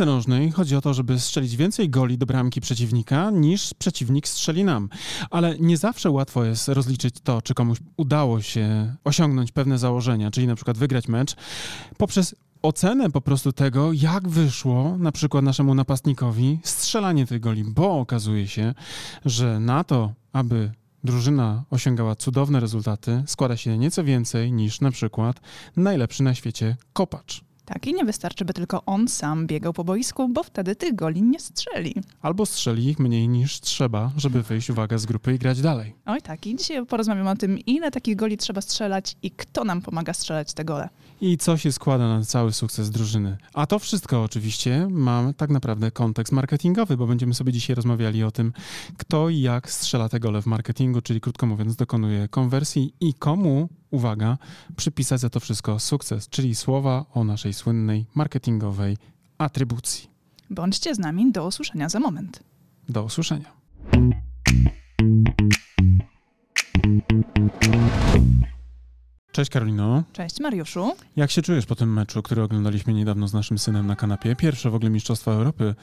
piłce nożnej chodzi o to, żeby strzelić więcej goli do bramki przeciwnika, niż przeciwnik strzeli nam. Ale nie zawsze łatwo jest rozliczyć to, czy komuś udało się osiągnąć pewne założenia, czyli na przykład wygrać mecz, poprzez ocenę po prostu tego, jak wyszło na przykład naszemu napastnikowi strzelanie tych goli, bo okazuje się, że na to, aby drużyna osiągała cudowne rezultaty, składa się nieco więcej niż na przykład najlepszy na świecie kopacz. Tak, i nie wystarczy, by tylko on sam biegał po boisku, bo wtedy tych goli nie strzeli. Albo strzeli ich mniej niż trzeba, żeby wyjść, uwaga, z grupy i grać dalej. Oj tak, i dzisiaj porozmawiamy o tym, ile takich goli trzeba strzelać i kto nam pomaga strzelać te gole. I co się składa na cały sukces drużyny. A to wszystko oczywiście ma tak naprawdę kontekst marketingowy, bo będziemy sobie dzisiaj rozmawiali o tym, kto i jak strzela te gole w marketingu, czyli krótko mówiąc, dokonuje konwersji i komu uwaga, przypisać za to wszystko sukces, czyli słowa o naszej słynnej marketingowej atrybucji. Bądźcie z nami do usłyszenia za moment. Do usłyszenia. Cześć Karolino. Cześć Mariuszu. Jak się czujesz po tym meczu, który oglądaliśmy niedawno z naszym synem na kanapie? Pierwsze w ogóle Mistrzostwa Europy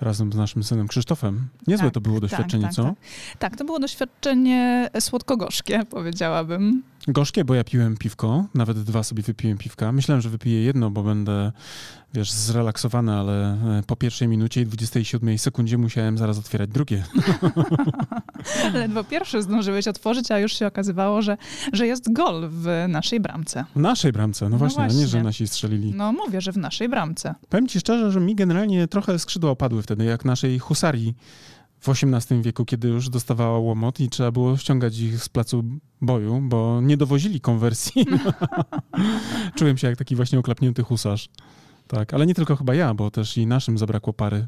razem z naszym synem Krzysztofem. Niezłe tak, to było doświadczenie, tak, co? Tak. tak, to było doświadczenie słodko-gorzkie, powiedziałabym. Gorzkie, bo ja piłem piwko, nawet dwa sobie wypiłem piwka. Myślałem, że wypiję jedno, bo będę, wiesz, zrelaksowany, ale e, po pierwszej minucie i 27 sekundzie musiałem zaraz otwierać drugie. Ledwo pierwszy zdążyłeś otworzyć, a już się okazywało, że, że jest gol w naszej bramce. W naszej bramce, no, no właśnie, właśnie, nie, że nasi strzelili. No mówię, że w naszej bramce. Powiem ci szczerze, że mi generalnie trochę skrzydła opadły wtedy, jak naszej husarii w XVIII wieku, kiedy już dostawała łomot i trzeba było ściągać ich z placu boju, bo nie dowozili konwersji. Czułem się jak taki właśnie oklapnięty husarz. Tak, ale nie tylko chyba ja, bo też i naszym zabrakło pary.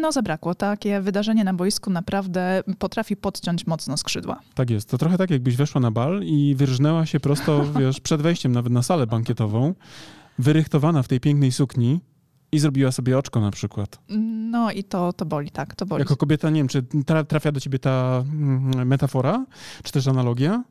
No zabrakło. Takie wydarzenie na boisku naprawdę potrafi podciąć mocno skrzydła. Tak jest. To trochę tak, jakbyś weszła na bal i wyrżnęła się prosto, wiesz, przed wejściem nawet na salę bankietową, wyrychtowana w tej pięknej sukni, i zrobiła sobie oczko na przykład. No i to, to boli, tak, to boli. Jako kobieta, nie wiem, czy trafia do ciebie ta mm, metafora, czy też analogia?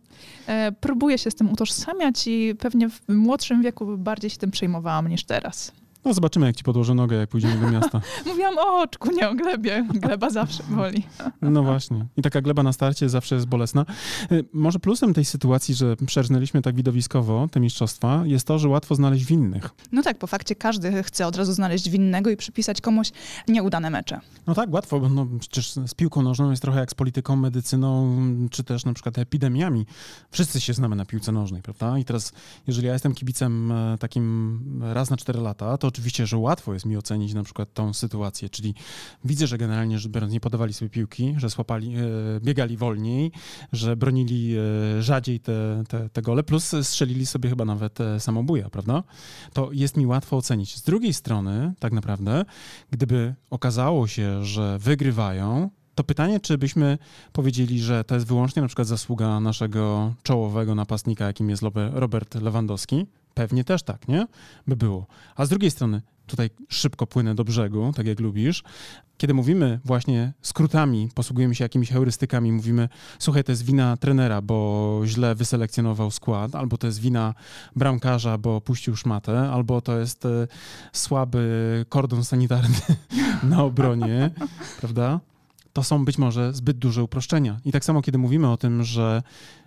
E, próbuję się z tym utożsamiać i pewnie w młodszym wieku bardziej się tym przejmowałam niż teraz. No zobaczymy, jak ci podłożę nogę, jak pójdziemy do miasta. Mówiłam o oczku, nie o glebie. Gleba zawsze boli. no właśnie. I taka gleba na starcie zawsze jest bolesna. Y, może plusem tej sytuacji, że przerznęliśmy tak widowiskowo te mistrzostwa, jest to, że łatwo znaleźć winnych. No tak, po fakcie każdy chce od razu znaleźć winnego i przypisać komuś nieudane mecze. No tak, łatwo, bo no, przecież z piłką nożną jest trochę jak z polityką, medycyną, czy też na przykład epidemiami. Wszyscy się znamy na piłce nożnej, prawda? I teraz, jeżeli ja jestem kibicem e, takim raz na cztery lata, to oczywiście, że łatwo jest mi ocenić na przykład tą sytuację, czyli widzę, że generalnie rzecz biorąc nie podawali sobie piłki, że słapali, e, biegali wolniej, że bronili e, rzadziej te, te, te gole, plus strzelili sobie chyba nawet e, samobuja, prawda? To jest mi łatwo ocenić. Z drugiej strony, tak naprawdę, gdyby okazało się, że wygrywają, to pytanie, czy byśmy powiedzieli, że to jest wyłącznie na przykład zasługa naszego czołowego napastnika, jakim jest Robert Lewandowski, Pewnie też tak, nie? By było. A z drugiej strony, tutaj szybko płynę do brzegu, tak jak lubisz. Kiedy mówimy właśnie skrótami, posługujemy się jakimiś heurystykami, mówimy, słuchaj, to jest wina trenera, bo źle wyselekcjonował skład, albo to jest wina bramkarza, bo puścił szmatę, albo to jest e, słaby kordon sanitarny na obronie, prawda? To są być może zbyt duże uproszczenia. I tak samo, kiedy mówimy o tym, że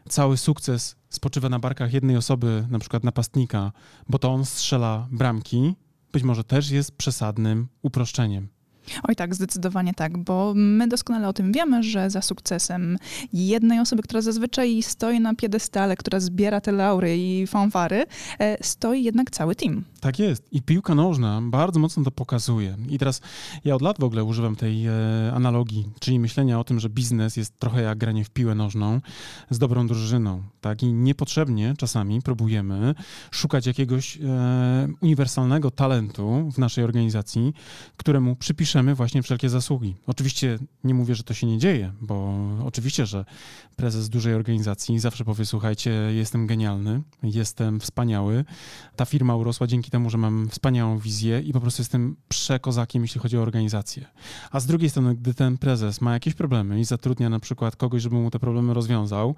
cały sukces spoczywa na barkach jednej osoby, na przykład napastnika, bo to on strzela bramki, być może też jest przesadnym uproszczeniem. Oj tak, zdecydowanie tak, bo my doskonale o tym wiemy, że za sukcesem jednej osoby, która zazwyczaj stoi na piedestale, która zbiera te laury i fanfary, e, stoi jednak cały team. Tak jest. I piłka nożna bardzo mocno to pokazuje. I teraz ja od lat w ogóle używam tej e, analogii, czyli myślenia o tym, że biznes jest trochę jak granie w piłę nożną z dobrą drużyną. Tak? I niepotrzebnie czasami próbujemy szukać jakiegoś e, uniwersalnego talentu w naszej organizacji, któremu przypiszemy właśnie wszelkie zasługi. Oczywiście nie mówię, że to się nie dzieje, bo oczywiście, że prezes dużej organizacji zawsze powie, słuchajcie, jestem genialny, jestem wspaniały, ta firma urosła dzięki temu, że mam wspaniałą wizję i po prostu jestem przekozakiem, jeśli chodzi o organizację. A z drugiej strony, gdy ten prezes ma jakieś problemy i zatrudnia na przykład kogoś, żeby mu te problemy rozwiązał,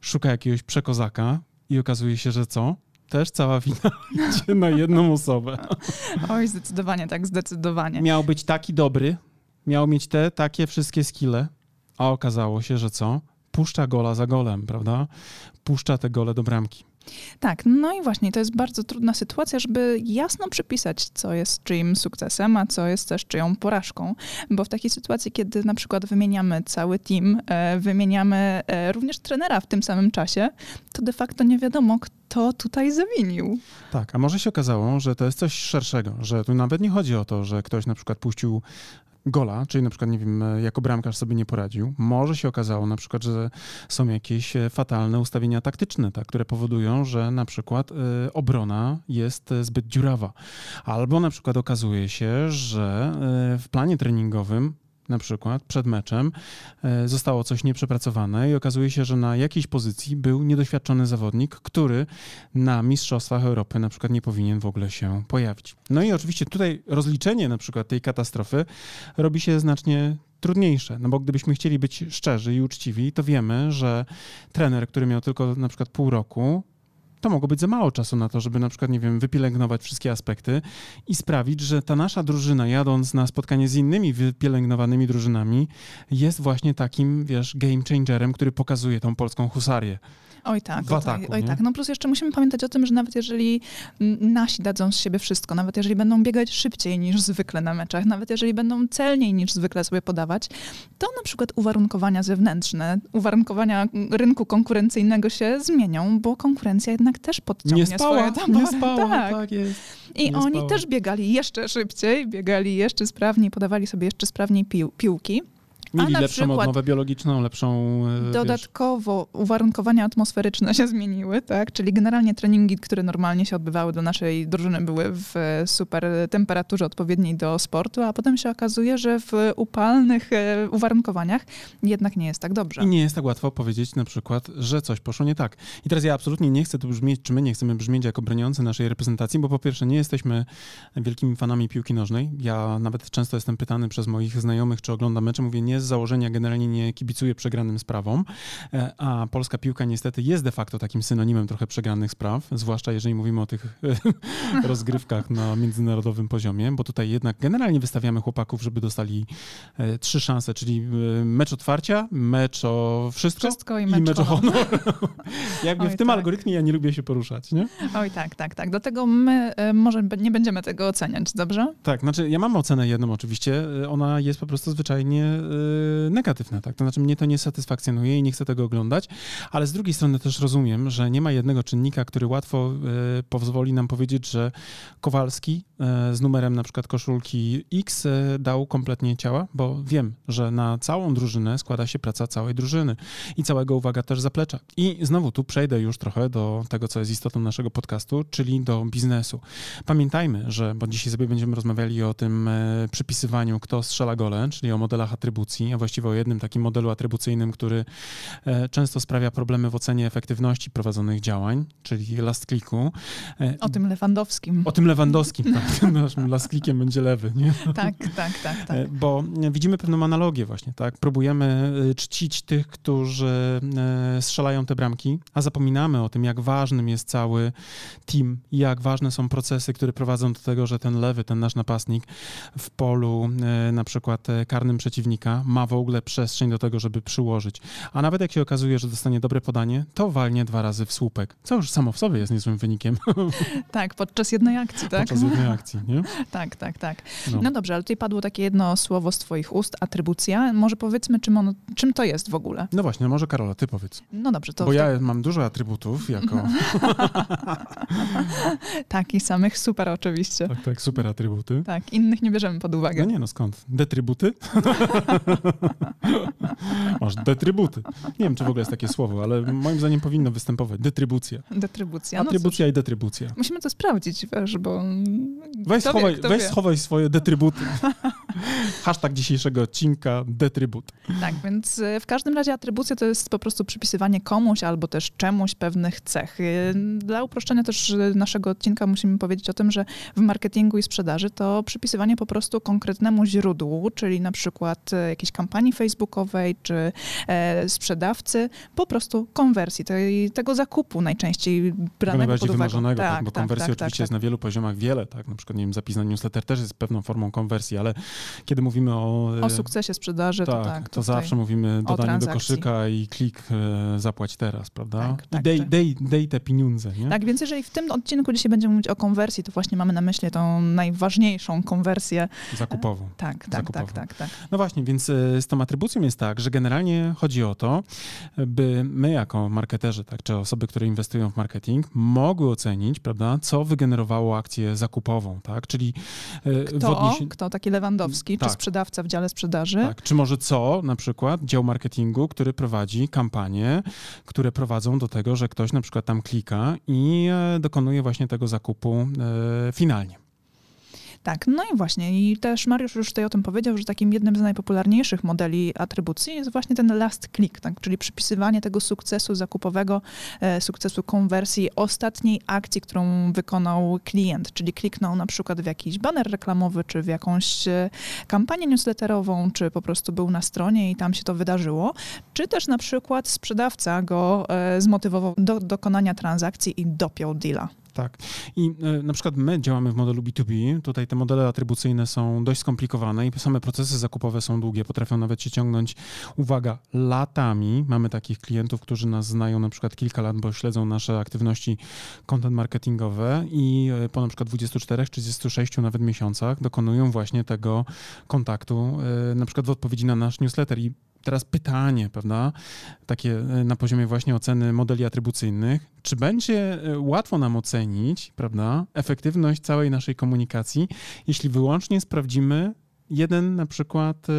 szuka jakiegoś przekozaka i okazuje się, że co? też cała wina idzie na jedną osobę. Oj, zdecydowanie tak, zdecydowanie. Miał być taki dobry, miał mieć te takie wszystkie skille, a okazało się, że co? Puszcza gola za golem, prawda? Puszcza te gole do bramki. Tak, no i właśnie to jest bardzo trudna sytuacja, żeby jasno przypisać, co jest czyim sukcesem, a co jest też czyją porażką. Bo w takiej sytuacji, kiedy na przykład wymieniamy cały team, e, wymieniamy e, również trenera w tym samym czasie, to de facto nie wiadomo, kto tutaj zawinił. Tak, a może się okazało, że to jest coś szerszego, że tu nawet nie chodzi o to, że ktoś na przykład puścił gola, czyli na przykład, nie wiem, jako bramkarz sobie nie poradził, może się okazało na przykład, że są jakieś e, fatalne ustawienia taktyczne, tak, które powodują, że na przykład y, obrona jest zbyt dziurawa. Albo na przykład okazuje się, że w planie treningowym na przykład przed meczem e, zostało coś nieprzepracowane i okazuje się, że na jakiejś pozycji był niedoświadczony zawodnik, który na Mistrzostwach Europy na przykład nie powinien w ogóle się pojawić. No i oczywiście tutaj rozliczenie na przykład tej katastrofy robi się znacznie trudniejsze, no bo gdybyśmy chcieli być szczerzy i uczciwi, to wiemy, że trener, który miał tylko na przykład pół roku, to mogło być za mało czasu na to, żeby na przykład, nie wiem, wypielęgnować wszystkie aspekty i sprawić, że ta nasza drużyna, jadąc na spotkanie z innymi wypielęgnowanymi drużynami, jest właśnie takim, wiesz, game changerem, który pokazuje tą polską husarię. Oj tak, w ataku, oj, oj tak. No plus jeszcze musimy pamiętać o tym, że nawet jeżeli nasi dadzą z siebie wszystko, nawet jeżeli będą biegać szybciej niż zwykle na meczach, nawet jeżeli będą celniej niż zwykle sobie podawać, to na przykład uwarunkowania zewnętrzne, uwarunkowania rynku konkurencyjnego się zmienią, bo konkurencja jednak też podciągnie nie spała, swoje tabory. Nie spała, tak. tak jest. I nie oni spała. też biegali jeszcze szybciej, biegali jeszcze sprawniej, podawali sobie jeszcze sprawniej pił piłki. Mieli na lepszą odnowę biologiczną, lepszą. e, Wiesz, Dodatkowo uwarunkowania atmosferyczne się zmieniły, tak? Czyli generalnie treningi, które normalnie się odbywały do naszej drużyny, były w super temperaturze odpowiedniej do sportu, a potem się okazuje, że w upalnych e, uwarunkowaniach jednak nie jest tak dobrze. I nie jest tak łatwo powiedzieć na przykład, że coś poszło nie tak. I teraz ja absolutnie nie chcę tu brzmieć, czy my nie chcemy brzmieć jako broniący naszej reprezentacji, bo po pierwsze nie jesteśmy wielkimi fanami piłki nożnej. Ja nawet często jestem pytany przez moich znajomych, czy oglądam mecze, mówię nie z założenia generalnie nie kibicuję przegranym sprawom, e, a polska piłka niestety jest de facto takim synonimem trochę przegranych spraw, zwłaszcza jeżeli mówimy o tych rozgrywkach na międzynarodowym poziomie, bo tutaj jednak generalnie wystawiamy chłopaków, żeby dostali e, trzy szanse, czyli e, mecz otwarcia, mecz o wszystko, Wszystko i mecz o o honor. Jakby Oj, w tym tak. algorytmie ja nie lubię się poruszać, nie? Oj tak, tak, tak. Do tego my e, może nie będziemy tego oceniać, dobrze? Tak, znaczy ja mam ocenę jedną oczywiście, ona jest po prostu zwyczajnie negatywna, tak? To znaczy mnie to nie satysfakcjonuje i nie chcę tego oglądać, ale z drugiej strony też rozumiem, że nie ma jednego czynnika, który łatwo y, pozwoli nam powiedzieć, że Kowalski y, z numerem na przykład koszulki X y, dał kompletnie ciała, bo wiem, że na całą drużynę składa się praca całej drużyny i całego, uwaga, też zaplecza. I znowu tu przejdę już trochę do tego, co jest istotą naszego podcastu, czyli do biznesu. Pamiętajmy, że, bo dzisiaj sobie będziemy rozmawiali o tym przypisywaniu, kto strzela gole, czyli o modelach atrybucji, a właściwie o jednym takim modelu atrybucyjnym, który e, często sprawia problemy w ocenie efektywności prowadzonych działań, czyli last clicku. E, O tym Lewandowskim. o tym Lewandowskim, tak, naszym last clickiem będzie lewy, nie? Tak, tak, tak, tak. E, Bo widzimy pewną analogię właśnie, tak? Próbujemy czcić tych, którzy strzelają te bramki, a zapominamy o tym, jak ważnym jest cały team jak ważne są procesy, które prowadzą do tego, że ten lewy, ten nasz napastnik w polu na przykład karnym przeciwnika ma w ogóle przestrzeń do tego, żeby przyłożyć. A nawet jak się okazuje, że dostanie dobre podanie, to walnie dwa razy w słupek, co już samo w sobie jest niezłym wynikiem Tak, podczas jednej akcji, tak? podczas jednej akcji, nie? Tak, tak, tak. No. No dobrze, ale tutaj padło takie jedno słowo z twoich ust, atrybucja. Może powiedzmy, czym, ono, czym to jest w ogóle? No właśnie, może Karola, ty powiedz. No dobrze, to Bo ja mam dużo atrybutów jako... takich samych, super oczywiście. Tak, tak, super atrybuty. Tak, innych nie bierzemy pod uwagę. No nie no, skąd? Detrybuty? Masz detrybuty. Nie wiem, czy w ogóle jest takie słowo, ale moim zdaniem powinno występować. Detrybucja. Detrybucja. No Atrybucja i detrybucja. musimy to sprawdzić, wiesz, bo Weź, kto wie, schowaj, kto weź wie. schowaj swoje detrybuty. Hashtag dzisiejszego odcinka detrybut. Tak, więc y, w każdym razie atrybucja to jest po prostu przypisywanie komuś albo też czemuś pewnych cech. Y, dla uproszczenia też naszego odcinka musimy powiedzieć o tym, że w marketingu i sprzedaży to przypisywanie po prostu konkretnemu źródłu, czyli na przykład y, jakiejś kampanii facebookowej czy e, sprzedawcy, po prostu konwersji, tej, tego zakupu najczęściej branego najbardziej pod uwagę. wymarzonego, tak, bo tak, konwersji tak, oczywiście tak, jest na wielu poziomach wiele, tak, na przykład, nie wiem, zapis na newsletter też jest pewną formą konwersji, ale kiedy mówimy o... O sukcesie sprzedaży, tak, to tak. to zawsze mówimy dodanie do koszyka i klik e, zapłać teraz, prawda? Tak, tak, I dej, tak. dej, dej te pieniądze, nie? Tak, więc jeżeli w tym odcinku dzisiaj będziemy mówić o konwersji, to właśnie mamy na myśli tą najważniejszą konwersję. Zakupową. Tak, tak, Zakupową. tak, tak, tak. No właśnie, więc e, z tą atrybucją jest tak, że generalnie chodzi o to, by my jako marketerzy, tak, czy osoby, które inwestują w marketing, mogły ocenić, prawda, co wygenerowało akcję zakupową, tak, czyli e, Kto, odniesieniu... kto taki Lewandowski, Tak. czy sprzedawca w dziale sprzedaży? Tak, czy może co, na przykład dział marketingu, który prowadzi kampanie, które prowadzą do tego, że ktoś na przykład tam klika i e, dokonuje właśnie tego zakupu e, finalnie. Tak, no i właśnie. I też Mariusz już tutaj o tym powiedział, że takim jednym z najpopularniejszych modeli atrybucji jest właśnie ten last click, tak? czyli przypisywanie tego sukcesu zakupowego, e, sukcesu konwersji ostatniej akcji, którą wykonał klient, czyli kliknął na przykład w jakiś baner reklamowy, czy w jakąś e, kampanię newsletterową, czy po prostu był na stronie i tam się to wydarzyło, czy też na przykład sprzedawca go e, zmotywował do dokonania transakcji i dopiął deala. Tak. I e, na przykład my działamy w modelu B2B. Tutaj te modele atrybucyjne są dość skomplikowane i same procesy zakupowe są długie. Potrafią nawet się ciągnąć, uwaga, latami. Mamy takich klientów, którzy nas znają na przykład kilka lat, bo śledzą nasze aktywności content marketingowe i e, po na przykład 24, 36 nawet miesiącach dokonują właśnie tego kontaktu, e, na przykład w odpowiedzi na nasz newsletter. I teraz pytanie, prawda, takie e, na poziomie właśnie oceny modeli atrybucyjnych, czy będzie e, łatwo nam ocenić, prawda, efektywność całej naszej komunikacji, jeśli wyłącznie sprawdzimy jeden na przykład e,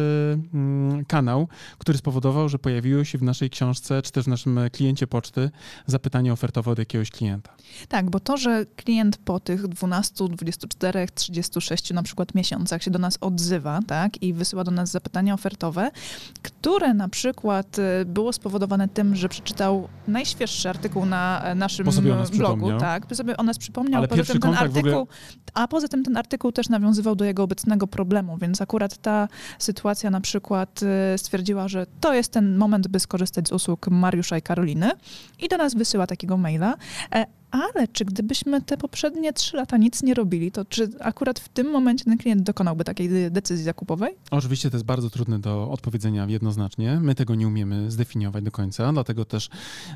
mm, kanał, który spowodował, że pojawiło się w naszej książce, czy też w naszym e, kliencie poczty zapytanie ofertowe od jakiegoś klienta. Tak, bo to, że klient po tych 12, 24, 36 na przykład miesiącach się do nas odzywa, tak, i wysyła do nas zapytania ofertowe, które na przykład y, było spowodowane tym, że przeczytał najświeższy artykuł na e, naszym blogu, tak, by sobie o nas przypomniał, Ale poza tym ten artykuł, ogóle- a poza tym ten artykuł też nawiązywał do jego obecnego problemu, więc akurat ta sytuacja na przykład y, stwierdziła, że to jest ten moment, by skorzystać z usług Mariusza i Karoliny i do nas wysyła takiego maila. Ale czy gdybyśmy te poprzednie trzy lata nic nie robili, to czy akurat w tym momencie ten klient dokonałby takiej de- decyzji zakupowej? Oczywiście to jest bardzo trudne do odpowiedzenia jednoznacznie. My tego nie umiemy zdefiniować do końca, dlatego też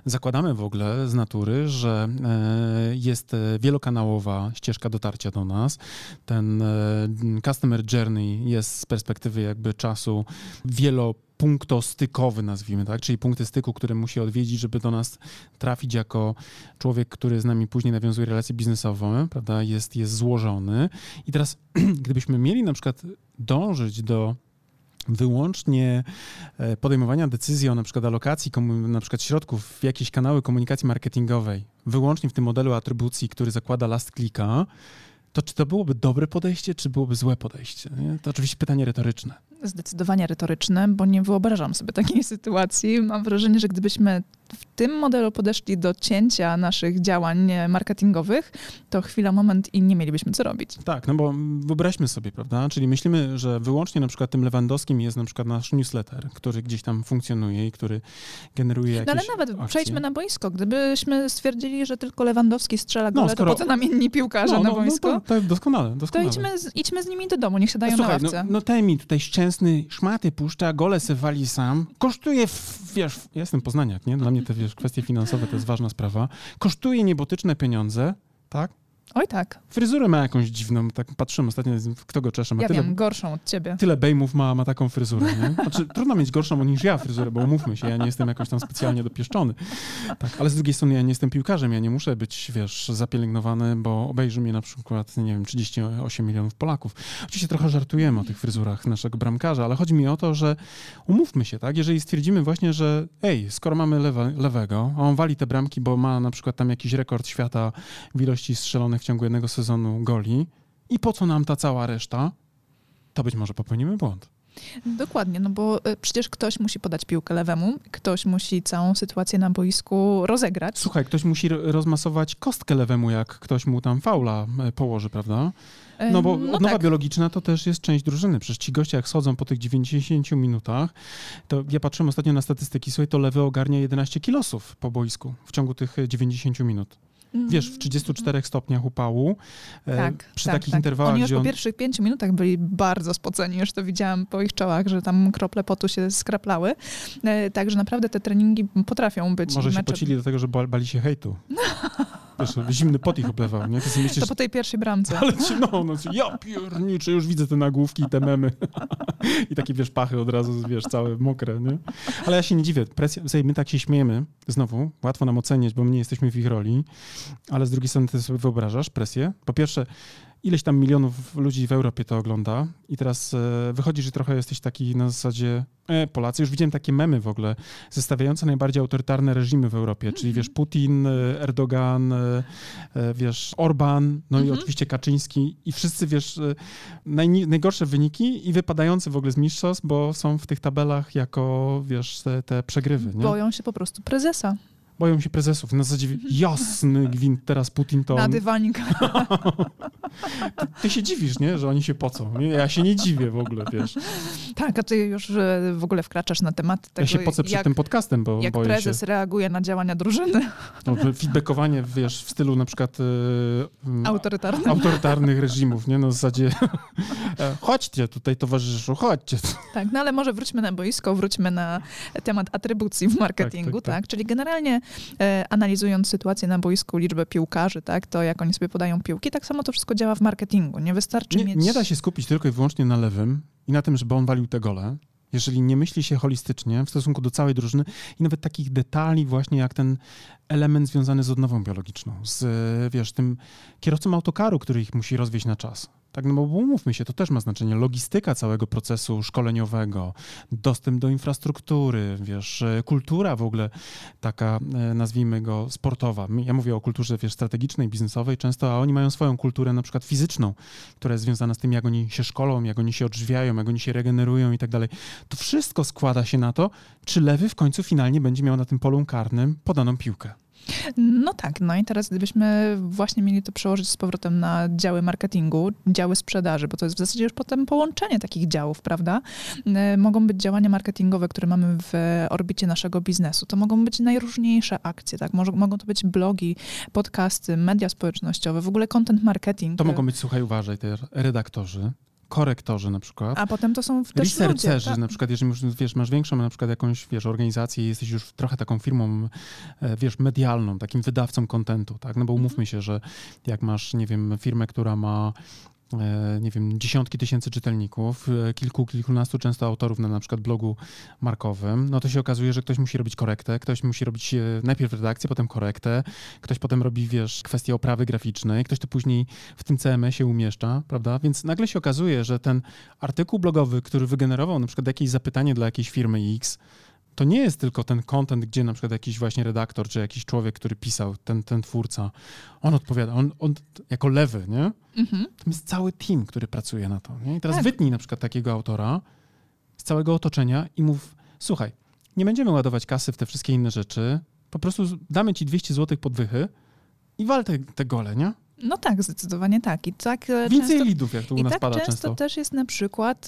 zakładamy w ogóle z natury, że e, jest e, wielokanałowa ścieżka dotarcia do nas. Ten e, customer journey jest z perspektywy jakby czasu wielo punktostykowy, nazwijmy tak, czyli punkty styku, które musi odwiedzić, żeby do nas trafić jako człowiek, który z nami później nawiązuje relacje biznesowe, prawda, jest, jest złożony. I teraz, gdybyśmy mieli na przykład dążyć do wyłącznie e, podejmowania decyzji o na przykład alokacji na przykład środków w jakieś kanały komunikacji marketingowej, wyłącznie w tym modelu atrybucji, który zakłada last clicka, to czy to byłoby dobre podejście, czy byłoby złe podejście? Nie? To oczywiście pytanie retoryczne. Zdecydowanie retoryczne, bo nie wyobrażam sobie takiej sytuacji. Mam wrażenie, że gdybyśmy w tym modelu podeszli do cięcia naszych działań marketingowych, to chwila, moment i nie mielibyśmy co robić. Tak, no bo wyobraźmy sobie, prawda? Czyli myślimy, że wyłącznie na przykład tym Lewandowskim jest na przykład nasz newsletter, który gdzieś tam funkcjonuje i który generuje jakieś No ale nawet akcje. przejdźmy na boisko. Gdybyśmy stwierdzili, że tylko Lewandowski strzela No, gole, skoro- to po co nam inni piłkarze no, na no, no, boisko? to, to doskonale, to doskonale. idźmy z, idźmy z nimi do domu, niech się dają Słuchaj, na no, ławce. no ten mi tutaj szczęsny szmaty puszcza, gole se wali sam, kosztuje, w, wiesz, ja jestem poznaniak, nie? Dla mnie te, wiesz, kwestie finansowe to jest ważna sprawa, kosztuje niebotyczne pieniądze, tak? Oj tak, Fryzurę ma jakąś dziwną, tak patrzymy ostatnio, kto go czesze, ma ja tyle, wiem, gorszą od ciebie. tyle bejmów ma, ma taką fryzurę, nie? Znaczy, trudno mieć gorszą niż ja fryzurę, bo umówmy się, ja nie jestem jakoś tam specjalnie dopieszczony. Tak, ale z drugiej strony ja nie jestem piłkarzem, ja nie muszę być, wiesz, zapielęgnowany, bo obejrzy mnie na przykład, nie wiem, 38 milionów Polaków. Oczywiście trochę żartujemy o tych fryzurach naszego bramkarza, ale chodzi mi o to, że umówmy się, tak? Jeżeli stwierdzimy właśnie, że ej, skoro mamy lewe, lewego, a on wali te bramki, bo ma na przykład tam jakiś rekord świata w ilości strzelonych ciągu jednego sezonu goli i po co nam ta cała reszta? to być może popełnimy błąd. Dokładnie, no bo e, przecież ktoś musi podać piłkę lewemu, ktoś musi całą sytuację na boisku rozegrać. Słuchaj, ktoś musi rozmasować kostkę lewemu, jak ktoś mu tam faula e, położy, prawda? No bo no odnowa tak. biologiczna to też jest część drużyny. Przecież ci goście jak schodzą po tych 90 minutach, to ja patrzyłem ostatnio na statystyki, słuchaj, to lewy ogarnia 11 kilosów po boisku w ciągu tych 90 minut wiesz, w 34 stopniach upału, e, tak, przy tak, takich tak. interwałach, Oni już po on... pierwszych pięciu minutach byli bardzo spoceni, już to widziałam po ich czołach, że tam krople potu się skraplały. E, także naprawdę te treningi potrafią być. Może się pocili do tego, że bali się hejtu. Wiesz, zimny pot ich oblewał, nie? To, myślisz, to po tej pierwszej bramce. Ale ci, no, no, ja pierniczę, już widzę te nagłówki i te memy. I takie, wiesz, pachy od razu, wiesz, całe mokre, nie? Ale ja się nie dziwię. Presja, my tak się śmiejemy, znowu, łatwo nam oceniać, bo my nie jesteśmy w ich roli, ale z drugiej strony ty sobie wyobrażasz presję. Po pierwsze, ileś tam milionów ludzi w Europie to ogląda i teraz e, wychodzi, że trochę jesteś taki na zasadzie e, Polacy. Już widziałem takie memy w ogóle zestawiające najbardziej autorytarne reżimy w Europie, czyli wiesz Putin, e, Erdogan, e, wiesz Orban, no i mhm. oczywiście Kaczyński i wszyscy wiesz naj, najgorsze wyniki i wypadający w ogóle z mistrzostw, bo są w tych tabelach jako wiesz te, te przegrywy. Nie? Boją się po prostu prezesa boją się prezesów. Na zasadzie jasny gwint, teraz Putin to... Na dywanik. ty, ty, się dziwisz, nie? Że oni się pocą. Ja się nie dziwię w ogóle, wiesz. Tak, a ty już w ogóle wkraczasz na temat tego, Ja się pocę przed jak, tym podcastem, bo Jak boję prezes się. reaguje na działania drużyny. No, feedbackowanie, wiesz, w stylu na przykład... Yy, Autorytarnych. Autorytarnych reżimów, nie? No w zasadzie e, chodźcie tutaj, towarzyszu, chodźcie. Tak, no ale może wróćmy na boisko, wróćmy na temat atrybucji w marketingu, tak? tak, tak. Czyli generalnie analizując sytuację na boisku, liczbę piłkarzy, tak, to jak oni sobie podają piłki, tak samo to wszystko działa w marketingu. Nie wystarczy nie, mieć... Nie da się skupić tylko i wyłącznie na lewym i na tym, żeby on walił te gole, jeżeli nie myśli się holistycznie w stosunku do całej drużyny i nawet takich detali właśnie jak ten element związany z odnową biologiczną, z wiesz, tym kierowcą autokaru, który ich musi rozwieźć na czas. Tak, no bo umówmy się, to też ma znaczenie. Logistyka całego procesu szkoleniowego, dostęp do infrastruktury, wiesz, kultura w ogóle taka, e, nazwijmy go, sportowa. Ja mówię o kulturze, wiesz, strategicznej, biznesowej często, a oni mają swoją kulturę na przykład fizyczną, która jest związana z tym, jak oni się szkolą, jak oni się odżywiają, jak oni się regenerują i tak dalej. To wszystko składa się na to, czy lewy w końcu finalnie będzie miał na tym polu karnym podaną piłkę. No tak, no i teraz gdybyśmy właśnie mieli to przełożyć z powrotem na działy marketingu, działy sprzedaży, bo to jest w zasadzie już potem połączenie takich działów, prawda? E, mogą być działania marketingowe, które mamy w orbicie naszego biznesu. To mogą być najróżniejsze akcje, tak? Mogą to być blogi, podcasty, media społecznościowe, w ogóle content marketing. To mogą być, słuchaj, uważaj, te redaktorzy, korektorzy na przykład. A potem to są też Researcherzy tak? na przykład, jeżeli już, wiesz, masz większą na przykład jakąś, wiesz, organizację i jesteś już trochę taką firmą, e, wiesz, medialną, takim wydawcą kontentu, tak? No bo umówmy mhm. się, że jak masz, nie wiem, firmę, która ma nie wiem, dziesiątki tysięcy czytelników, e, kilku, kilkunastu często autorów na na przykład blogu markowym, no to się okazuje, że ktoś musi robić korektę, ktoś musi robić e, najpierw redakcję, potem korektę, ktoś potem robi, wiesz, kwestię oprawy graficznej, ktoś to później w tym CMS-ie umieszcza, prawda? Więc nagle się okazuje, że ten artykuł blogowy, który wygenerował na przykład jakieś zapytanie dla jakiejś firmy X, to nie jest tylko ten content, gdzie na przykład jakiś właśnie redaktor, czy jakiś człowiek, który pisał, ten, ten twórca, on odpowiada, on, on jako lewy, nie? Mhm. To jest cały team, który pracuje na to. Nie? I teraz tak. wytnij na przykład takiego autora z całego otoczenia i mów, słuchaj, nie będziemy ładować kasy w te wszystkie inne rzeczy, po prostu damy ci 200 zł podwychy i wal te, te gole, nie? No tak, zdecydowanie tak. I tak e, Więcej często, lidów, jak tu u nas tak pada często. często też jest na przykład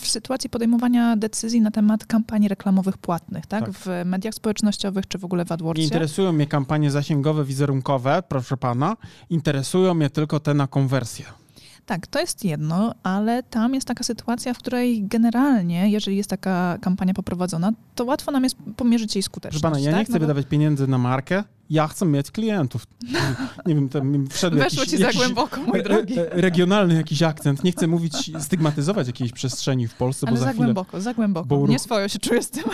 w sytuacji podejmowania decyzji na temat kampanii reklamowych płatnych, tak? tak. W mediach społecznościowych czy w ogóle w AdWordsie. Nie interesują mnie kampanie zasięgowe, wizerunkowe, proszę pana. Interesują mnie tylko te na konwersję. Tak, to jest jedno, ale tam jest taka sytuacja, w której generalnie, jeżeli jest taka kampania poprowadzona, to łatwo nam jest pomierzyć jej skuteczność. Proszę pana, ja tak? nie chcę no bo... wydawać pieniędzy na markę, ja chcę mieć klientów. Nie wiem, tam wszedł Weszło jakiś, ci za głęboko, mój drogi. Regionalny jakiś akcent. Nie chcę mówić, stygmatyzować jakiejś przestrzeni w Polsce, Ale bo za, za chwilę... głęboko, za głęboko. Bo... Nie swojo się czuję z tym.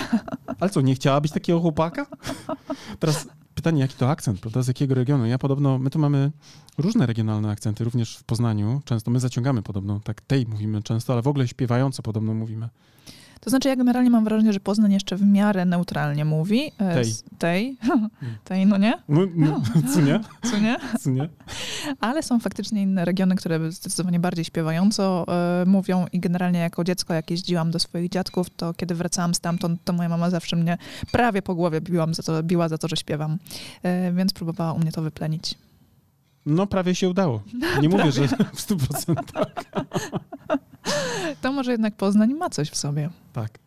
Ale co, nie chciałabyś takiego chłopaka? Teraz pytanie, jaki to akcent, prawda? Z jakiego regionu? Ja podobno, my tu mamy różne regionalne akcenty, również w Poznaniu. Często my zaciągamy podobno, tak tej mówimy często, ale w ogóle śpiewająco podobno mówimy. To znaczy, ja generalnie mam wrażenie, że Poznań jeszcze w miarę neutralnie mówi. E, tej. tej. tej, no nie? No, no, co nie? Co nie? Co nie? Ale są faktycznie inne regiony, które zdecydowanie bardziej śpiewająco y, mówią i generalnie jako dziecko, jak jeździłam do swoich dziadków, to kiedy wracałam stamtąd, to moja mama zawsze mnie prawie po głowie biłam za to, biła za to, że śpiewam. Y, więc próbowała u mnie to wyplenić. No prawie się udało. Nie mówię, że w stu procentach. To może jednak Poznań ma coś w sobie. Tak.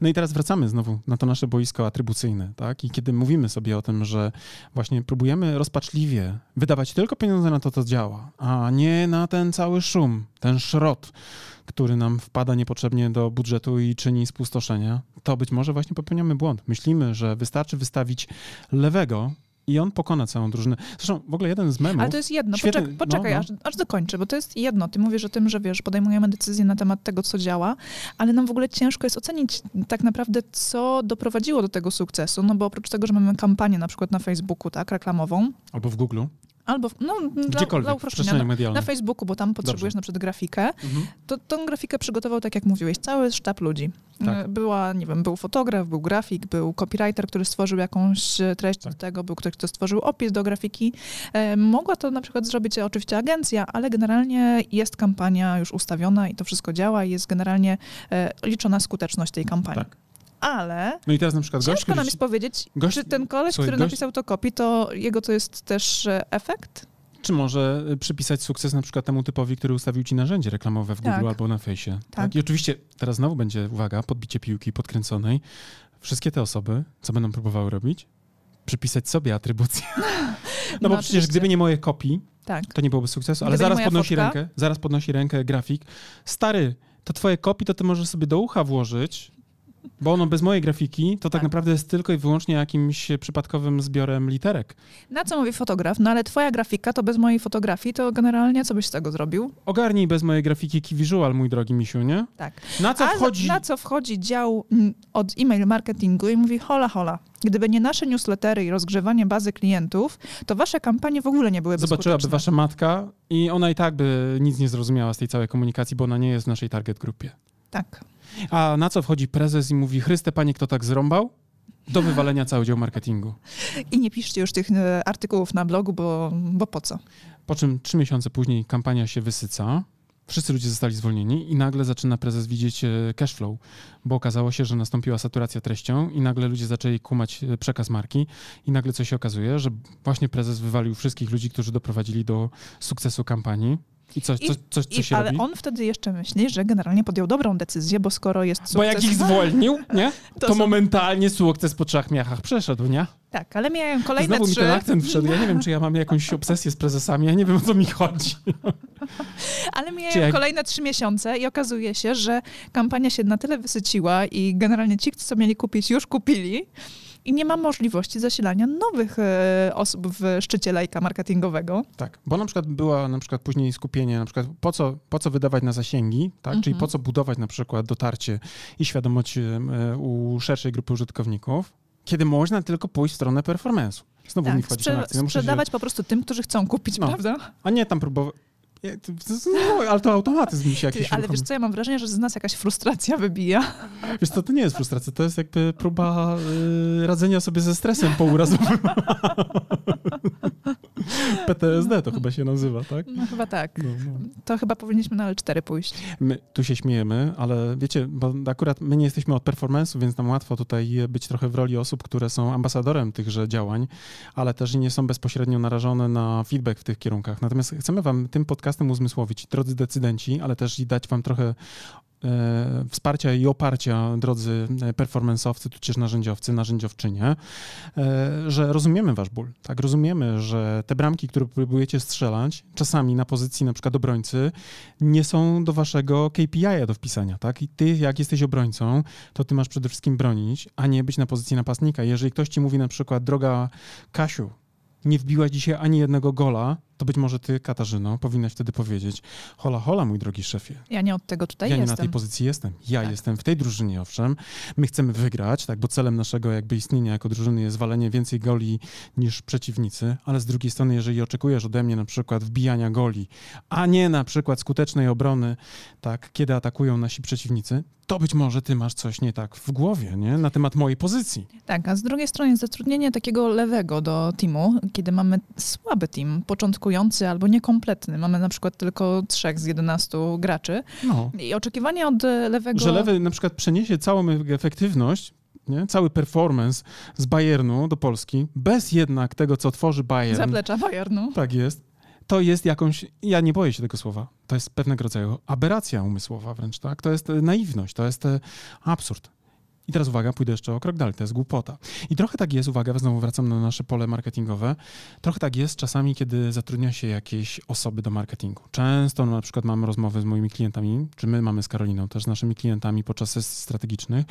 No i teraz wracamy znowu na to nasze boisko atrybucyjne, tak? I kiedy mówimy sobie o tym, że właśnie próbujemy rozpaczliwie wydawać tylko pieniądze na to, co działa, a nie na ten cały szum, ten szrot, który nam wpada niepotrzebnie do budżetu i czyni spustoszenia, to być może właśnie popełniamy błąd. Myślimy, że wystarczy wystawić lewego i on pokona całą drużynę. Zresztą w ogóle jeden z memów... Ale to jest jedno, świetny, poczekaj, poczekaj no, no. Aż, aż dokończę, bo to jest jedno. Ty mówisz o tym, że wiesz, podejmujemy decyzje na temat tego, co działa, ale nam w ogóle ciężko jest ocenić tak naprawdę, co doprowadziło do tego sukcesu, no bo oprócz tego, że mamy kampanię na przykład na Facebooku, tak, reklamową. Albo w Google albo w, no, Gdziekolwiek, dla, uproszczenia, na, na Facebooku, bo tam potrzebujesz Dobrze. na przykład grafikę, mhm. to tą grafikę przygotował, tak jak mówiłeś, cały sztab ludzi. Tak. Była, nie wiem, był fotograf, był grafik, był copywriter, który stworzył jakąś e, treść tak. do tego, był ktoś, kto stworzył opis do grafiki. E, mogła to na przykład zrobić oczywiście agencja, ale generalnie jest kampania już ustawiona i to wszystko działa i jest generalnie e, liczona skuteczność tej kampanii. Tak ale no i teraz na przykład ciężko gość, nam jest powiedzieć, gość, czy ten koleś, słuchaj, który gość... napisał to kopii, to jego to jest też e, efekt? Czy może e, przypisać sukces na przykład temu typowi, który ustawił ci narzędzie reklamowe w Google tak. albo na fejsie? Tak. tak. I oczywiście teraz znowu będzie, uwaga, podbicie piłki podkręconej. Wszystkie te osoby, co będą próbowały robić? Przypisać sobie atrybucję. No, no bo przecież gdyby nie moje kopii, tak. to nie byłoby sukcesu, ale zaraz podnosi fotka? rękę, zaraz podnosi rękę grafik. Stary, to twoje kopii to ty możesz sobie do ucha włożyć bo ono bez mojej grafiki to tak, tak, naprawdę jest tylko i wyłącznie jakimś przypadkowym zbiorem literek. Na co mówi fotograf? No ale twoja grafika to bez mojej fotografii, to generalnie co byś z tego zrobił? Ogarnij bez mojej grafiki key visual, mój drogi misiu, nie? Tak. Na co, wchodzi... na co wchodzi dział mm, od e-mail marketingu i mówi hola hola. Gdyby nie nasze newslettery i rozgrzewanie bazy klientów, to wasze kampanie w ogóle nie byłyby Zobaczyłaby skuteczne. wasza matka i ona i tak by nic nie zrozumiała z tej całej komunikacji, bo ona nie jest w naszej target grupie. Tak. A na co wchodzi prezes i mówi, Chryste, panie, kto tak zrąbał? Do wywalenia cały dział marketingu. I nie piszcie już tych e, artykułów na blogu, bo, bo po co? Po czym trzy miesiące później kampania się wysyca, wszyscy ludzie zostali zwolnieni i nagle zaczyna prezes widzieć e, cashflow, bo okazało się, że nastąpiła saturacja treścią i nagle ludzie zaczęli kumać e, przekaz marki i nagle coś się okazuje, że właśnie prezes wywalił wszystkich ludzi, którzy doprowadzili do sukcesu kampanii i coś, co, co się ale robi? on wtedy jeszcze myśli, że generalnie podjął dobrą decyzję, bo skoro jest sukces... Bo jak ich zwolnił, nie? To, to są... momentalnie sukces po trzech miachach przeszedł, nie? Tak, ale miałem kolejne Znowu trzy... mi ten akcent wszedł. Ja nie wiem, czy ja mam jakąś obsesję z prezesami, ja nie wiem, o co mi chodzi. ale miałem jak... kolejne trzy miesiące i okazuje się, że kampania się na tyle wysyciła i generalnie ci, co mieli kupić, już kupili, i nie ma możliwości zasilania nowych e, osób w szczycie lejka marketingowego. Tak, bo na przykład była na przykład później skupienie, na przykład po co, po co wydawać na zasięgi, tak? Mhm. czyli po co budować na przykład dotarcie i świadomość e, u szerszej grupy użytkowników, kiedy można tylko pójść w stronę performance'u. Znowu tak, mi wchodzi sprze- akcję. No sprzedawać się... po prostu tym, którzy chcą kupić, no, prawda? A nie tam próbować no, ale to automatyzm mi się jakiś Ty, Ale wiesz co, ja mam wrażenie, że z nas jakaś frustracja wybija. Wiesz co, to nie jest frustracja, to jest jakby próba y, radzenia sobie ze stresem pourazowym. PTSD to chyba się nazywa, tak? No chyba tak. No, no. To chyba powinniśmy na L4 pójść. My tu się śmiejemy, ale wiecie, bo akurat my nie jesteśmy od performance'u, więc nam łatwo tutaj być trochę w roli osób, które są ambasadorem tychże działań, ale też nie są bezpośrednio narażone na feedback w tych kierunkach. Natomiast chcemy wam tym podcastem uzmysłowić, drodzy decydenci, ale też i dać wam trochę wsparcia i oparcia, drodzy performance'owcy, tudzież narzędziowcy, narzędziowczynie, e, że rozumiemy wasz ból, tak, rozumiemy, że te bramki, które próbujecie strzelać, czasami na pozycji na przykład obrońcy, nie są do waszego KPI do wpisania, tak, i ty, jak jesteś obrońcą, to ty masz przede wszystkim bronić, a nie być na pozycji napastnika. Jeżeli ktoś ci mówi na przykład, droga Kasiu, nie wbiła dzisiaj ani jednego gola, to być może ty, Katarzyno, powinnaś wtedy powiedzieć: Hola, hola, mój drogi szefie. Ja nie od tego tutaj ja jestem. Ja nie na tej pozycji jestem. Ja tak. jestem w tej drużynie, owszem. My chcemy wygrać, tak, bo celem naszego jakby istnienia jako drużyny jest walenie więcej goli niż przeciwnicy, ale z drugiej strony, jeżeli oczekujesz ode mnie na przykład wbijania goli, a nie na przykład skutecznej obrony, tak, kiedy atakują nasi przeciwnicy, to być może ty masz coś nie tak w głowie, nie? Na temat mojej pozycji. Tak, a z drugiej strony zatrudnienie takiego lewego do teamu, kiedy mamy słaby team, początkujący albo niekompletny, mamy na przykład tylko trzech z 11 graczy no. i oczekiwanie od lewego... Że lewy na przykład przeniesie całą efektywność nie? cały performance z Bayernu do Polski, bez jednak tego, co tworzy Bayern. Zaplecza Bayernu. Tak jest to jest jakąś, ja nie boję się tego słowa, to jest pewnego rodzaju aberracja umysłowa wręcz, tak? To jest e, naiwność, to jest e, absurd. I teraz uwaga, pójdę jeszcze o krok dalej, to jest głupota. I trochę tak jest, uwaga, znowu wracam na nasze pole marketingowe, trochę tak jest czasami, kiedy zatrudnia się jakieś osoby do marketingu. Często no, na przykład mamy rozmowy z moimi klientami, czy my mamy z Karoliną, też z naszymi klientami podczas sesji strategicznych,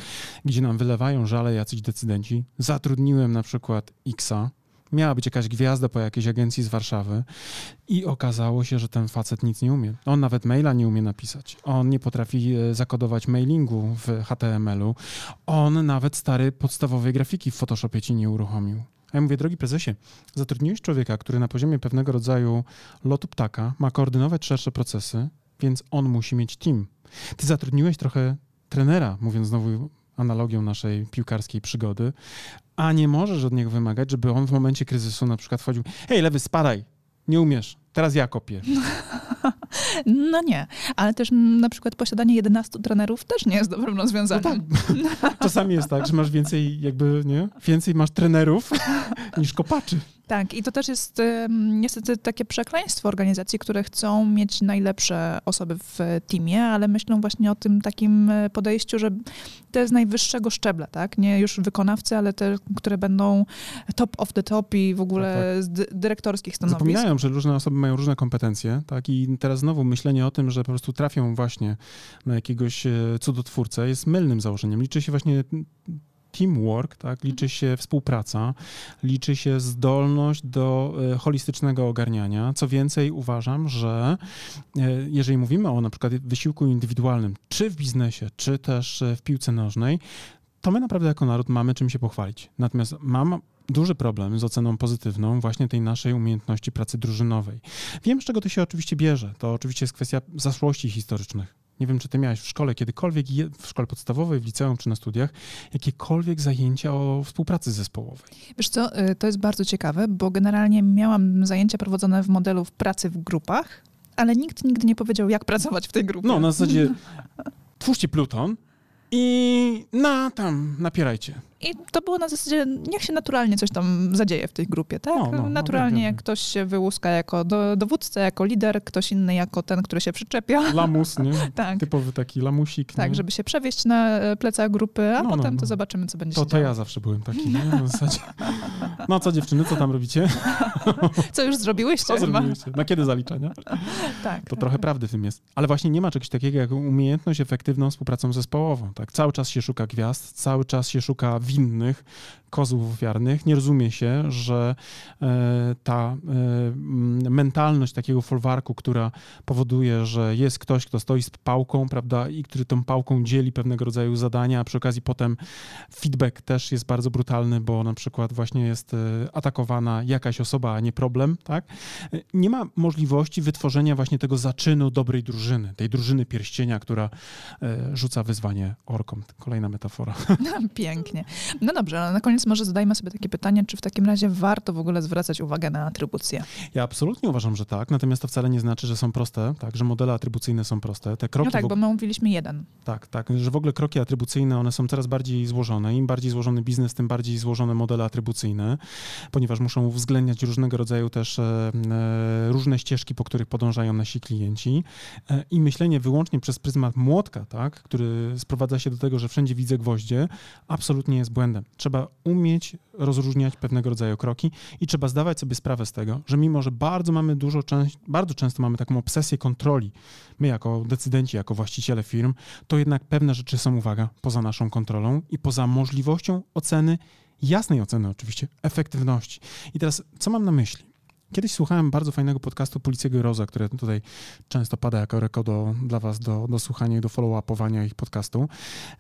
gdzie nam wylewają żale jacyś decydenci. Zatrudniłem na przykład Xa, Miała być jakaś gwiazda po jakiejś agencji z Warszawy i okazało się, że ten facet nic nie umie. On nawet maila nie umie napisać. On nie potrafi e, zakodować mailingu w HTML-u. On nawet stary podstawowej grafiki w Photoshopie ci nie uruchomił. A ja mówię, drogi prezesie, zatrudniłeś człowieka, który na poziomie pewnego rodzaju lotu ptaka ma koordynować szersze procesy, więc on musi mieć team. Ty zatrudniłeś trochę trenera, mówiąc znowu analogią naszej piłkarskiej przygody, a nie możesz od niego wymagać, żeby on w momencie kryzysu na przykład wchodził, hej lewy, spadaj, nie umiesz, teraz ja kopię. No nie, ale też na przykład posiadanie 11 trenerów też nie jest dobrym rozwiązaniem. No tak. Czasami jest tak, że masz więcej jakby, nie? Więcej masz trenerów niż kopaczy. Tak, i to też jest niestety takie przekleństwo organizacji, które chcą mieć najlepsze osoby w teamie, ale myślą właśnie o tym takim e, podejściu, że te z najwyższego szczebla, tak? Nie już wykonawcy, ale te, które będą top of the top i w ogóle tak, tak. z dyrektorskich stanowisk. Zapominają, że różne osoby mają różne kompetencje, tak? I teraz znowu myślenie o tym, że po prostu trafią właśnie na jakiegoś e, cudotwórcę jest mylnym założeniem. Liczy się właśnie teamwork, tak? liczy się współpraca, liczy się zdolność do e, holistycznego ogarniania. Co więcej, uważam, że e, jeżeli mówimy o na przykład wysiłku indywidualnym, czy w biznesie, czy też e, w piłce nożnej, to my naprawdę jako naród mamy czym się pochwalić. Natomiast mam duży problem z oceną pozytywną właśnie tej naszej umiejętności pracy drużynowej. Wiem, z czego to się oczywiście bierze. To oczywiście jest kwestia zaszłości historycznych. Nie wiem, czy ty miałeś w szkole kiedykolwiek, w szkole podstawowej, w liceum czy na studiach, jakiekolwiek zajęcia o współpracy zespołowej. Wiesz co, y, to jest bardzo ciekawe, bo generalnie miałam zajęcia prowadzone w modelu w pracy w grupach, ale nikt nigdy nie powiedział, jak pracować w tej grupie. No, na zasadzie twórzcie pluton i na tam napierajcie. I to było na zasadzie, niech się naturalnie coś tam zadzieje w tej grupie, tak? No, no, naturalnie no, ktoś się wyłuska jako do, dowódca, jako lider, ktoś inny jako ten, który się przyczepia. Lamus, nie? tak. Typowy taki lamusik. Tak, nie? żeby się przewieźć na e, plecach grupy, a no, no potem to zobaczymy, co będzie to, się To działo. ja zawsze byłem taki, nie? W zasadzie. No co dziewczyny, co tam robicie? co już zrobiłyście? Co zrobiłyście? Na kiedy zaliczenia? tak. To trochę prawdy w tym jest. Ale właśnie nie ma czegoś takiego jak umiejętność efektywną współpracą zespołową, tak? Cały czas się szuka gwiazd, cały czas się szuka winnych, kozłów ofiarnych. Nie rozumie się, że e, ta e, mentalność takiego folwarku, która powoduje, że jest ktoś, kto stoi z pałką, prawda, i który tą pałką dzieli pewnego rodzaju zadania, a przy okazji potem feedback też jest bardzo brutalny, bo na przykład właśnie jest e, atakowana jakaś osoba, a nie problem, tak? Nie ma możliwości wytworzenia właśnie tego zaczynu dobrej drużyny, tej drużyny pierścienia, która rzuca wyzwanie orkom. Kolejna metafora. Pięknie. No dobrze, ale na koniec może zadajmy sobie takie pytanie, czy w takim razie warto w ogóle zwracać uwagę na atrybucje? Ja absolutnie uważam, że tak, natomiast to wcale nie znaczy, że są proste, tak, że modele atrybucyjne są proste. Te kroki no tak, bo my mówiliśmy jeden. Tak, tak, że w ogóle kroki atrybucyjne, one są coraz bardziej złożone. Im bardziej złożony biznes, tym bardziej złożone modele atrybucyjne, ponieważ muszą uwzględniać różnego rodzaju też e, e, różne ścieżki, po których podążają nasi klienci e, i myślenie wyłącznie przez pryzmat młotka, tak, który sprowadza się do tego, że wszędzie widzę gwoździe, absolutnie jest błędem. Trzeba umieć rozróżniać pewnego rodzaju kroki i trzeba zdawać sobie sprawę z tego, że mimo, że bardzo mamy dużo, bardzo często mamy taką obsesję kontroli, my jako decydenci, jako właściciele firm, to jednak pewne rzeczy są, uwaga, poza naszą kontrolą i poza możliwością oceny, jasnej oceny oczywiście, efektywności. I teraz, co mam na myśli? Kiedyś słuchałem bardzo fajnego podcastu Policjego Roza, który tutaj często pada jako reko do, dla was do, do słuchania i do follow-upowania ich podcastu,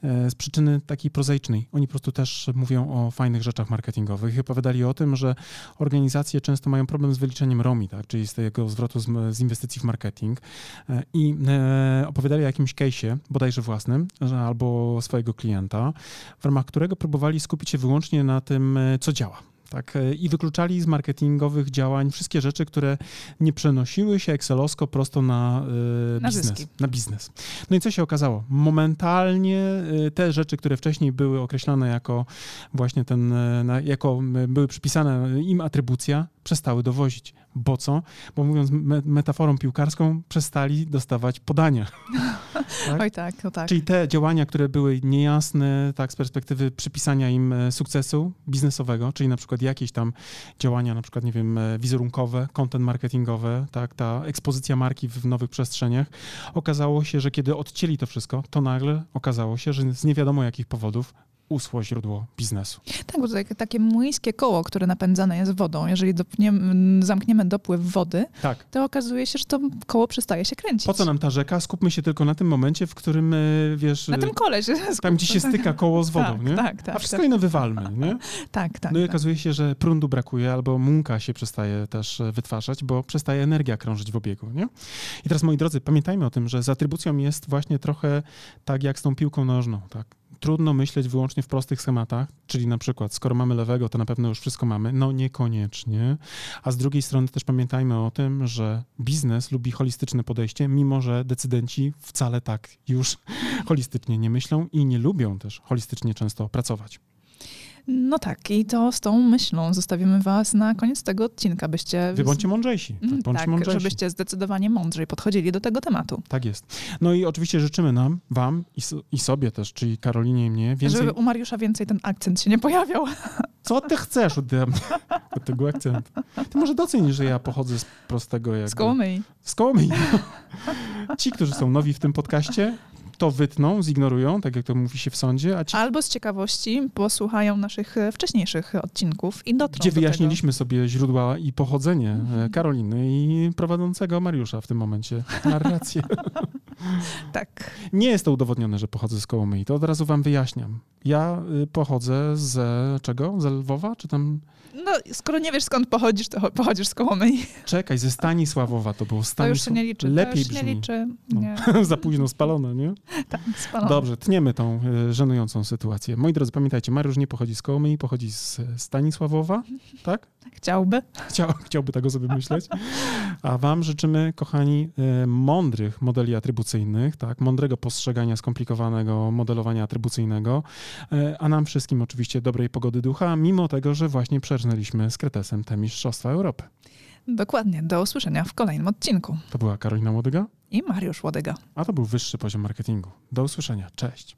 e, z przyczyny takiej prozaicznej. Oni po prostu też mówią o fajnych rzeczach marketingowych i opowiadali o tym, że organizacje często mają problem z wyliczeniem ROMI, tak, czyli z tego zwrotu z, z inwestycji w marketing. E, i e, opowiadali o jakimś case'ie, bodajże własnym, albo swojego klienta, w ramach którego próbowali skupić się wyłącznie na tym, co działa tak, e, I wykluczali z marketingowych działań wszystkie rzeczy, które nie przenosiły się Excelowsko prosto na, e, na biznes. Na biznes. No i co się okazało? Momentalnie e, te rzeczy, które wcześniej były określane jako właśnie ten, jako były przypisane im atrybucja, przestały dowozić. Bo co? Bo mówiąc me metaforą piłkarską, przestali dostawać podania. tak? Oj tak, o tak. Czyli te działania, które były niejasne tak z perspektywy przypisania im e, sukcesu biznesowego, czyli na przykład jakieś tam działania, na przykład, nie wiem, e, wizerunkowe, content marketingowe, tak, ta ekspozycja marki w nowych przestrzeniach, okazało się, że kiedy odcięli to wszystko, to nagle okazało się, że z nie wiadomo jakich powodów usło źródło biznesu. Tak, bo to takie, takie młyńskie koło, które napędzane jest wodą, jeżeli dopniemy, zamkniemy dopływ wody, tak. to okazuje się, że to koło przestaje się kręcić. Po co nam ta rzeka? Skupmy się tylko na tym momencie, w którym, e, wiesz... Na tym kole się skupmy. Tam, gdzie się styka koło z wodą, tak, nie? Tak, tak. A wszystko tak. inne wywalmy, nie? tak, tak. No i tak. okazuje się, że prądu brakuje, albo mąka się przestaje też e, wytwarzać, bo przestaje energia krążyć w obiegu, nie? I teraz, moi drodzy, pamiętajmy o tym, że z atrybucją jest właśnie trochę tak jak z tą piłką nożną, tak? Trudno myśleć wyłącznie w prostych schematach, czyli na przykład, skoro mamy lewego, to na pewno już wszystko mamy. No niekoniecznie. A z drugiej strony też pamiętajmy o tym, że biznes lubi holistyczne podejście, mimo że decydenci wcale tak już holistycznie nie myślą i nie lubią też holistycznie często pracować. No tak, i to z tą myślą zostawimy was na koniec tego odcinka, byście... Wy bądźcie mądrzejsi. Tak, mm, bądźcie tak mądrzejsi. żebyście zdecydowanie mądrzej podchodzili do tego tematu. Tak jest. No i oczywiście życzymy nam, wam i, i sobie też, czyli Karolinie i mnie, więcej... Żeby u Mariusza więcej ten akcent się nie pojawiał. Co ty chcesz ode mnie? Od tego akcentu. Ty może docenisz, że ja pochodzę z prostego jakby... Z Kołomyi. Z Kołomyi. Ci, którzy są nowi w tym podcaście, to wytną, zignorują, tak jak to mówi się w sądzie. Ci... Albo z ciekawości posłuchają naszych e, wcześniejszych odcinków i dotrą Gdzie wyjaśniliśmy sobie źródła i pochodzenie mhm. Karoliny i prowadzącego Mariusza w tym momencie. Narrację. tak. Nie jest to udowodnione, że pochodzę z Kołomyi. To od razu wam wyjaśniam. Ja y, pochodzę z czego? Z Lwowa? Czy tam... No, skoro nie wiesz skąd pochodzisz, to pochodzisz z Kołomyi. Czekaj, ze Stanisławowa to było. Stanisław... To już się nie liczy. Lepiej to już brzmi. nie liczy. Nie. No. Za późno spalone, nie? Tak, spalone. Dobrze, tniemy tą y, żenującą sytuację. Moi drodzy, pamiętajcie, Mariusz nie pochodzi z Kołomyi, pochodzi z Stanisławowa, tak? Chciałby. Chciał, chciałby tego sobie myśleć. A wam życzymy, kochani, y, mądrych modeli atrybucyjnych, tak? Mądrego postrzegania skomplikowanego modelowania atrybucyjnego, y, a nam wszystkim oczywiście dobrej pogody ducha, mimo tego, że właśnie przerznęliśmy z Kretesem te Mistrzostwa Europy. Dokładnie. Do usłyszenia w kolejnym odcinku. To była Karolina Łodyga i Mariusz Łodyga. A to był wyższy poziom marketingu. Do usłyszenia. Cześć.